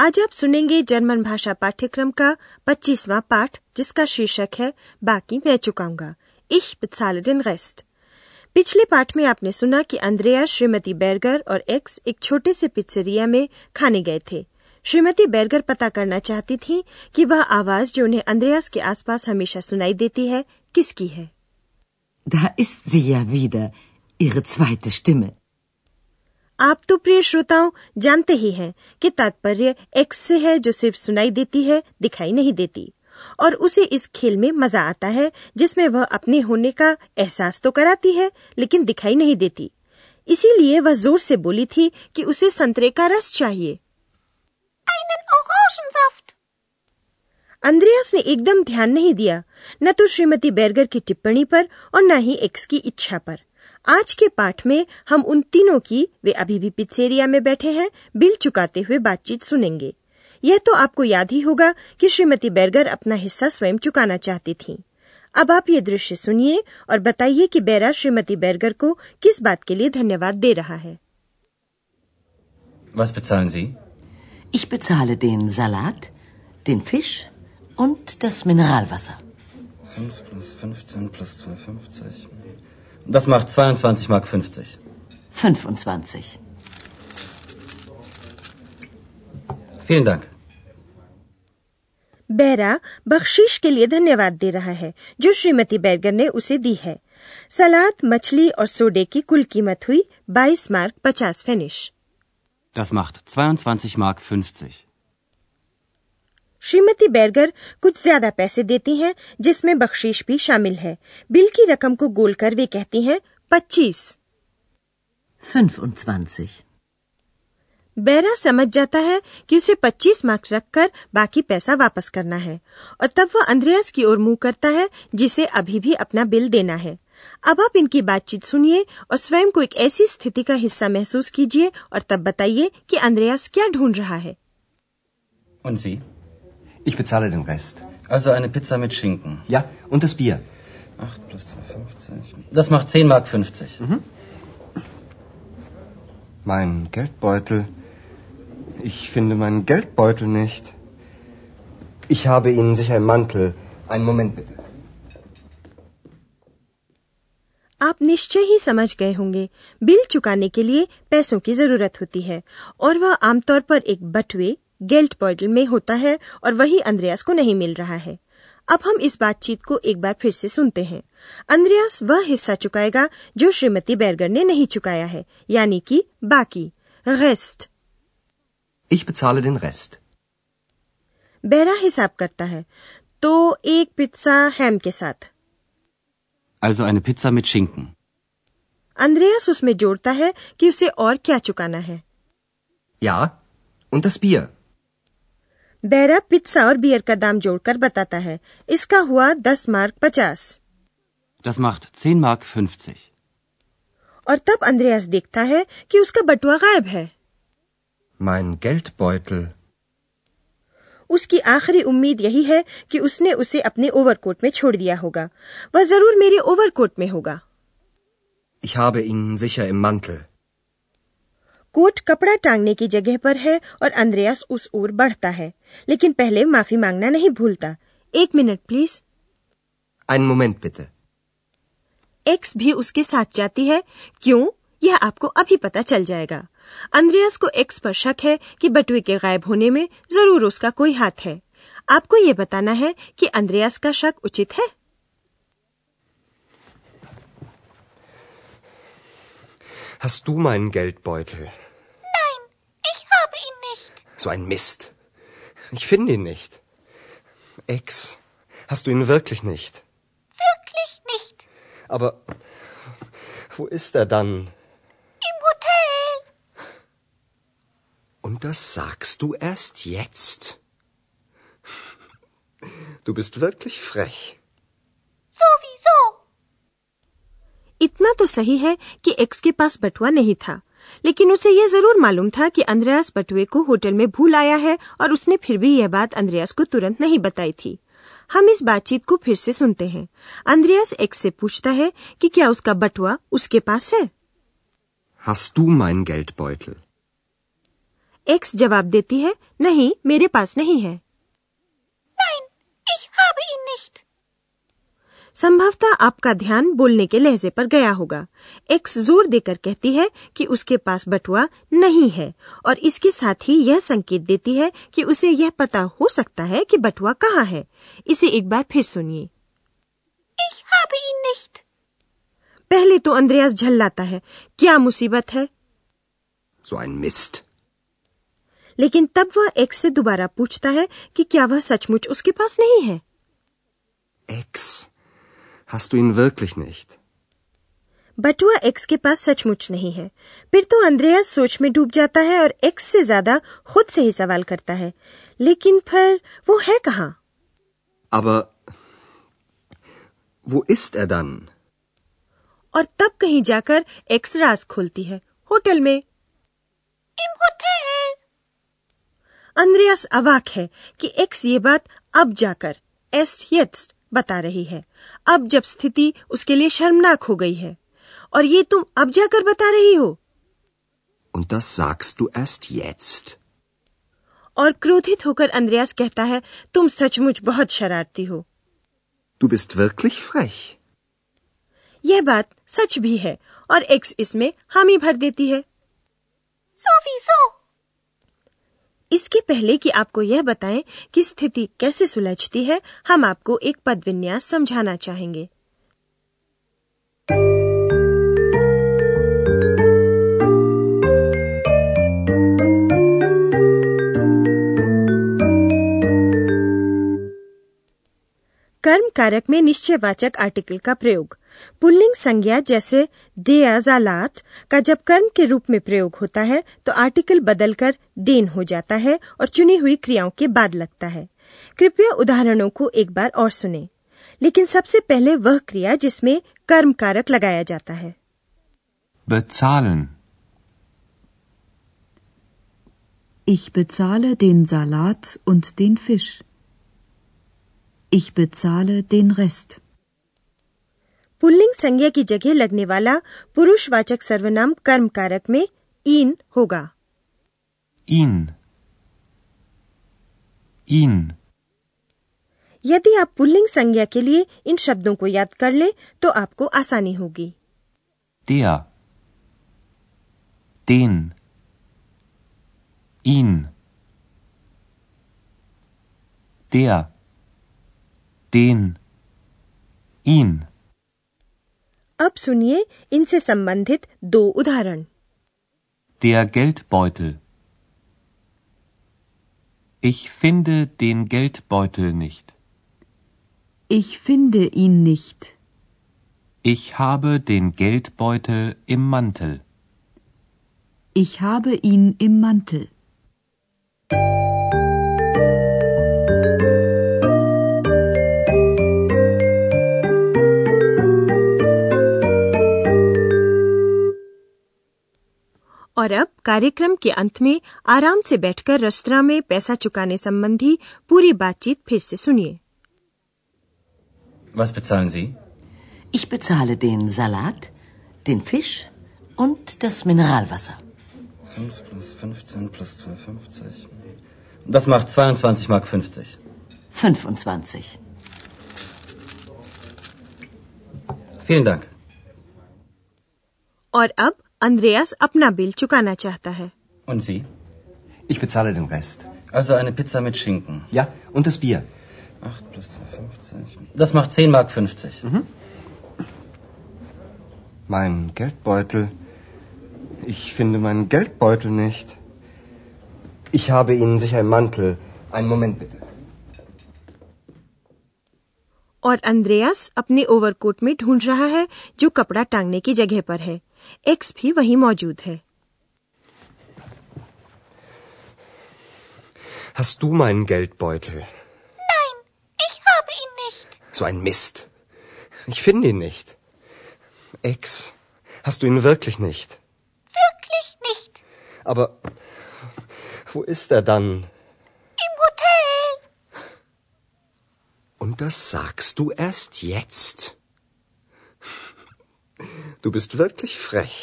आज आप सुनेंगे जर्मन भाषा पाठ्यक्रम का 25वां पाठ जिसका शीर्षक है बाकी मैं चुकाऊँगा। Bezahle den Rest पिछले पाठ में आपने सुना कि अंद्रेया श्रीमती बैरगर और एक्स एक छोटे से पिज्जेरिया में खाने गए थे। श्रीमती बैरगर पता करना चाहती थी कि वह आवाज़ जो उन्हें अंद्रयास के आसपास हमेशा सुनाई देती है किसकी है। Da ist sie ja wieder, ihre zweite Stimme. आप तो प्रिय श्रोताओं जानते ही हैं कि तात्पर्य एक्स से है जो सिर्फ़ सुनाई देती है दिखाई नहीं देती। और उसे इस खेल में मज़ा आता है जिसमें वह अपने होने का एहसास तो कराती है लेकिन दिखाई नहीं देती। इसीलिए वह ज़ोर से बोली थी कि उसे संतरे का रस चाहिए। अंद्रयास ने एकदम ध्यान नहीं दिया न तो श्रीमती बैरगर की टिप्पणी पर और न ही एक्स की इच्छा पर। आज के पाठ में हम उन तीनों की वे अभी भी पिज्जेरिया में बैठे हैं बिल चुकाते हुए बातचीत सुनेंगे यह तो आपको याद ही होगा कि श्रीमती बैरगर अपना हिस्सा स्वयं चुकाना चाहती थीं। अब आप ये दृश्य सुनिए और बताइए कि बैरा श्रीमती बैरगर को किस बात के लिए धन्यवाद दे रहा है Was bezahlen Sie? Ich bezahle den Salat, den Fisch und das Mineralwasser. 5 plus 15 plus 2,50. Das macht 22 Mark 50. 25. Vielen Dank. बैरा बख्शीश के लिए धन्यवाद दे रहा है जो श्रीमती बैरगर ने उसे दी है सलाद मछली और सोडे की कुल कीमत हुई 22 मार्क 50 फिनिश Das macht 22 Mark 50. श्रीमती बैरगर कुछ ज़्यादा पैसे देती हैं जिसमें बख्शीश भी शामिल है बिल की रकम को गोल कर वे कहती हैं 25 25. बैरा समझ जाता है कि उसे 25 मार्क रखकर बाकी पैसा वापस करना है और तब वह अंद्रयास की ओर मुँह करता है जिसे अभी भी अपना बिल देना है अब आप इनकी बातचीत सुनिए और स्वयं को एक ऐसी स्थिति का हिस्सा महसूस कीजिए और तब बताइए कि अंद्रयास क्या ढूंढ रहा है Sie? ich bezahle den Rest. Also eine Pizza mit Schinken. Ja, und das Bier. 8 plus 2,50. Das macht 10 Mark 50. Mein Geldbeutel. Ich finde meinen Geldbeutel nicht. Ich habe Ihnen sicher im Mantel. Einen Moment bitte. आप निश्चय ही समझ गए होंगे bill चुकाने के लिए पैसों की जरूरत होती है और वह आमतौर पर एक बटुए गेल्ट पॉइडल में होता है और वही अंद्रयास को नहीं मिल रहा है अब हम इस बातचीत को एक बार फिर से सुनते हैं अंद्रयास वह हिस्सा चुकाएगा जो श्रीमती बैरगर ने नहीं चुकाया है यानी कि बाकी rest Ich bezahle den Rest. बैरा हिसाब करता है तो एक पिज्जा हैम के साथ Also eine Pizza mit Schinken. अंद्रयास उसमें जोड़ता है कि उसे और क्या चुकाना है Ja, und das Bier. बैरा पिज्जा और बियर का दाम जोड़कर बताता है इसका हुआ दस मार्क पचास Das macht 10 Mark 50. और तब अंद्रयास देखता है कि उसका बटुआ गायब है Mein Geldbeutel. उसकी आखिरी उम्मीद यही है कि उसने उसे अपने ओवरकोट में छोड़ दिया होगा वह ज़रूर मेरे ओवरकोट में होगा Ich habe ihn sicher im Mantel. Coat कपड़ा टांगने की जगह पर है और अंद्रयास उस ओर बढ़ता है। लेकिन पहले माफ़ी मांगना नहीं भूलता। एक minute please Einen Moment bitte. X भी उसके साथ जाती है। क्यों? यह आपको अभी पता चल जाएगा। अंद्रयास को एक्स पर शक है कि बटुए के गायब होने में ज़रूर उसका कोई हाथ है। आपको ये बताना है कि अंद्रयास का शक उचित है? Hast du meinen Geldbeutel? Nein, ich habe ihn nicht. So ein Mist. Ich finde ihn nicht. Ex, hast du ihn wirklich nicht? Wirklich nicht. Aber wo ist er dann? Im Hotel. Und das sagst du erst jetzt? Du bist wirklich frech. इतना तो सही है कि x के पास बटुआ नहीं था लेकिन उसे यह ज़रूर मालूम था कि अंद्रयास बटुए को होटल में भूल आया है और उसने फिर भी यह बात अंद्रयास को तुरंत नहीं बताई थी। हम इस बातचीत को फिर से सुनते हैं। अंद्रयास एक्स से पूछता है कि क्या उसका बटुआ उसके पास है? Hast du meinen Geldbeutel? X जवाब देती है नहीं मेरे पास नहीं है Nein, ich habe ihn nicht. संभवतः आपका ध्यान बोलने के लहजे पर गया होगा। एक्स ज़ोर देकर कहती है कि उसके पास बटुआ नहीं है और इसके साथ ही यह संकेत देती है कि उसे यह पता हो सकता है कि बटुआ कहाँ है। इसे एक बार फिर सुनिए। Ich habe ihn nicht. पहले तो अंद्रयास झल्लाता है क्या मुसीबत है? So लेकिन तब वह एक्स से दोबारा पूछता है कि क्या वह सचमुच उसके पास नहीं है? Ex. Hast du ihn wirklich nicht? बटुआ एक्स के पास सचमुच नहीं है फिर तो अंद्रयास सोच में डूब जाता है और एक्स से ज़्यादा खुद से ही सवाल करता है लेकिन फिर वो है कहाँ Aber wo ist er dann? और तब कहीं जाकर एक्स राज खोलती है होटल में Im Hotel. अंद्रयास अवाक है कि एक्स ये बात अब जाकर एस्ट jetzt बता रही है अब जब स्थिति उसके लिए शर्मनाक हो गई है और ये तुम अब जाकर बता रही हो Und das sagst du erst jetzt. और क्रोधित होकर अंद्रयास कहता है तुम सचमुच बहुत शरारती हो Du bist wirklich frech. यह बात सच भी है और एक्स इसमें हामी भर देती है Sowieso. इसके पहले कि आपको यह बताएँ कि स्थिति कैसे सुलझती है, हम आपको एक पद विन्यास समझाना चाहेंगे। कर्म कारक में निश्चयवाचक आर्टिकल का प्रयोग पुल्लिंग संज्ञा जैसे डेया जालाट का जब कर्म के रूप में प्रयोग होता है तो आर्टिकल बदलकर डेन हो जाता है और चुनी हुई क्रियाओं के बाद लगता है कृपया उदाहरणों को एक बार और सुने लेकिन सबसे पहले वह क्रिया जिसमें कर्म कारक लगाया जाता है Bezahlen. Ich bezahle den Salat und den Fisch. Ich bezahle den Rest. पुल्लिंग संज्ञा की जगह लगने वाला पुरुषवाचक सर्वनाम कर्म कारक में इन होगा इन इन यदि आप पुल्लिंग संज्ञा के लिए इन शब्दों को याद कर लें तो आपको आसानी होगी Der. Den. Ihn. Der. Den. Ihn. अब सुनिए इनसे संबंधित दो उदाहरण Der Geldbeutel. Ich finde den Geldbeutel nicht. Ich finde ihn nicht. Ich habe den Geldbeutel im Mantel. Ich habe ihn im Mantel. और अब कार्यक्रम के अंत में आराम से बैठकर रेस्तरां में पैसा चुकाने संबंधी पूरी बातचीत फिर से सुनिए Was bezahlen Sie? Ich bezahle den Salat, den Fisch und das Mineralwasser. 5 plus 15 plus 2,50. Das macht 22 Mark 50. 25. Vielen Dank. और अब अंद्रयास अपना बिल चुकाना चाहता है Und Sie? Ich bezahle den Rest. Also eine Pizza mit Schinken. Ja, und das Bier. 8 plus 2,50. Das macht 10 Mark 50. Mein Geldbeutel. Ich finde meinen Geldbeutel nicht. Ich habe Ihnen sicher im Mantel. Einen Moment bitte. और अंद्रयास अपने overcoat में ढूंढ रहा है जो कपड़ा टांगने की जगह पर है एक्स भी वहीं मौजूद है Hast du meinen Geldbeutel? Nein, ich habe ihn nicht. So ein Mist. Ich finde ihn nicht. Ex. Hast du ihn wirklich nicht? Wirklich nicht. Aber wo ist er dann? Im Hotel. Und das sagst du erst jetzt? Du bist wirklich frech.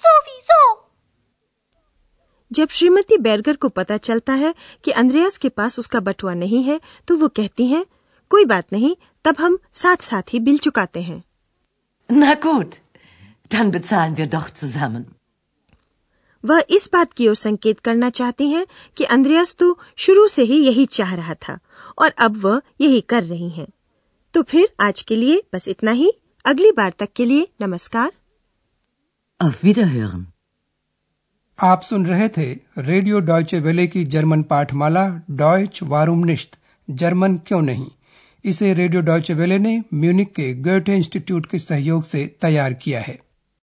Sowieso. जब श्रीमती बैरगर को पता चलता है कि अंद्रयास के पास उसका बटुआ नहीं है तो वो कहती हैं कोई बात नहीं तब हम साथ साथ ही बिल चुकाते हैं Na gut, dann bezahlen wir doch zusammen. वह इस बात की ओर संकेत करना चाहती हैं कि अंद्रयास तो शुरू से ही यही चाह रहा था और अब वह यही कर रही हैं। तो फिर आज के लिए बस इतना ही अगली बार तक के लिए नमस्कार। Auf Wiederhören. आप सुन रहे थे रेडियो डॉयचे वेले की जर्मन पाठमाला डॉयच वारूमनिश्त जर्मन क्यों नहीं? इसे रेडियो डॉयचे वेले ने म्यूनिक के गोयटे इंस्टीट्यूट के सहयोग से तैयार किया है।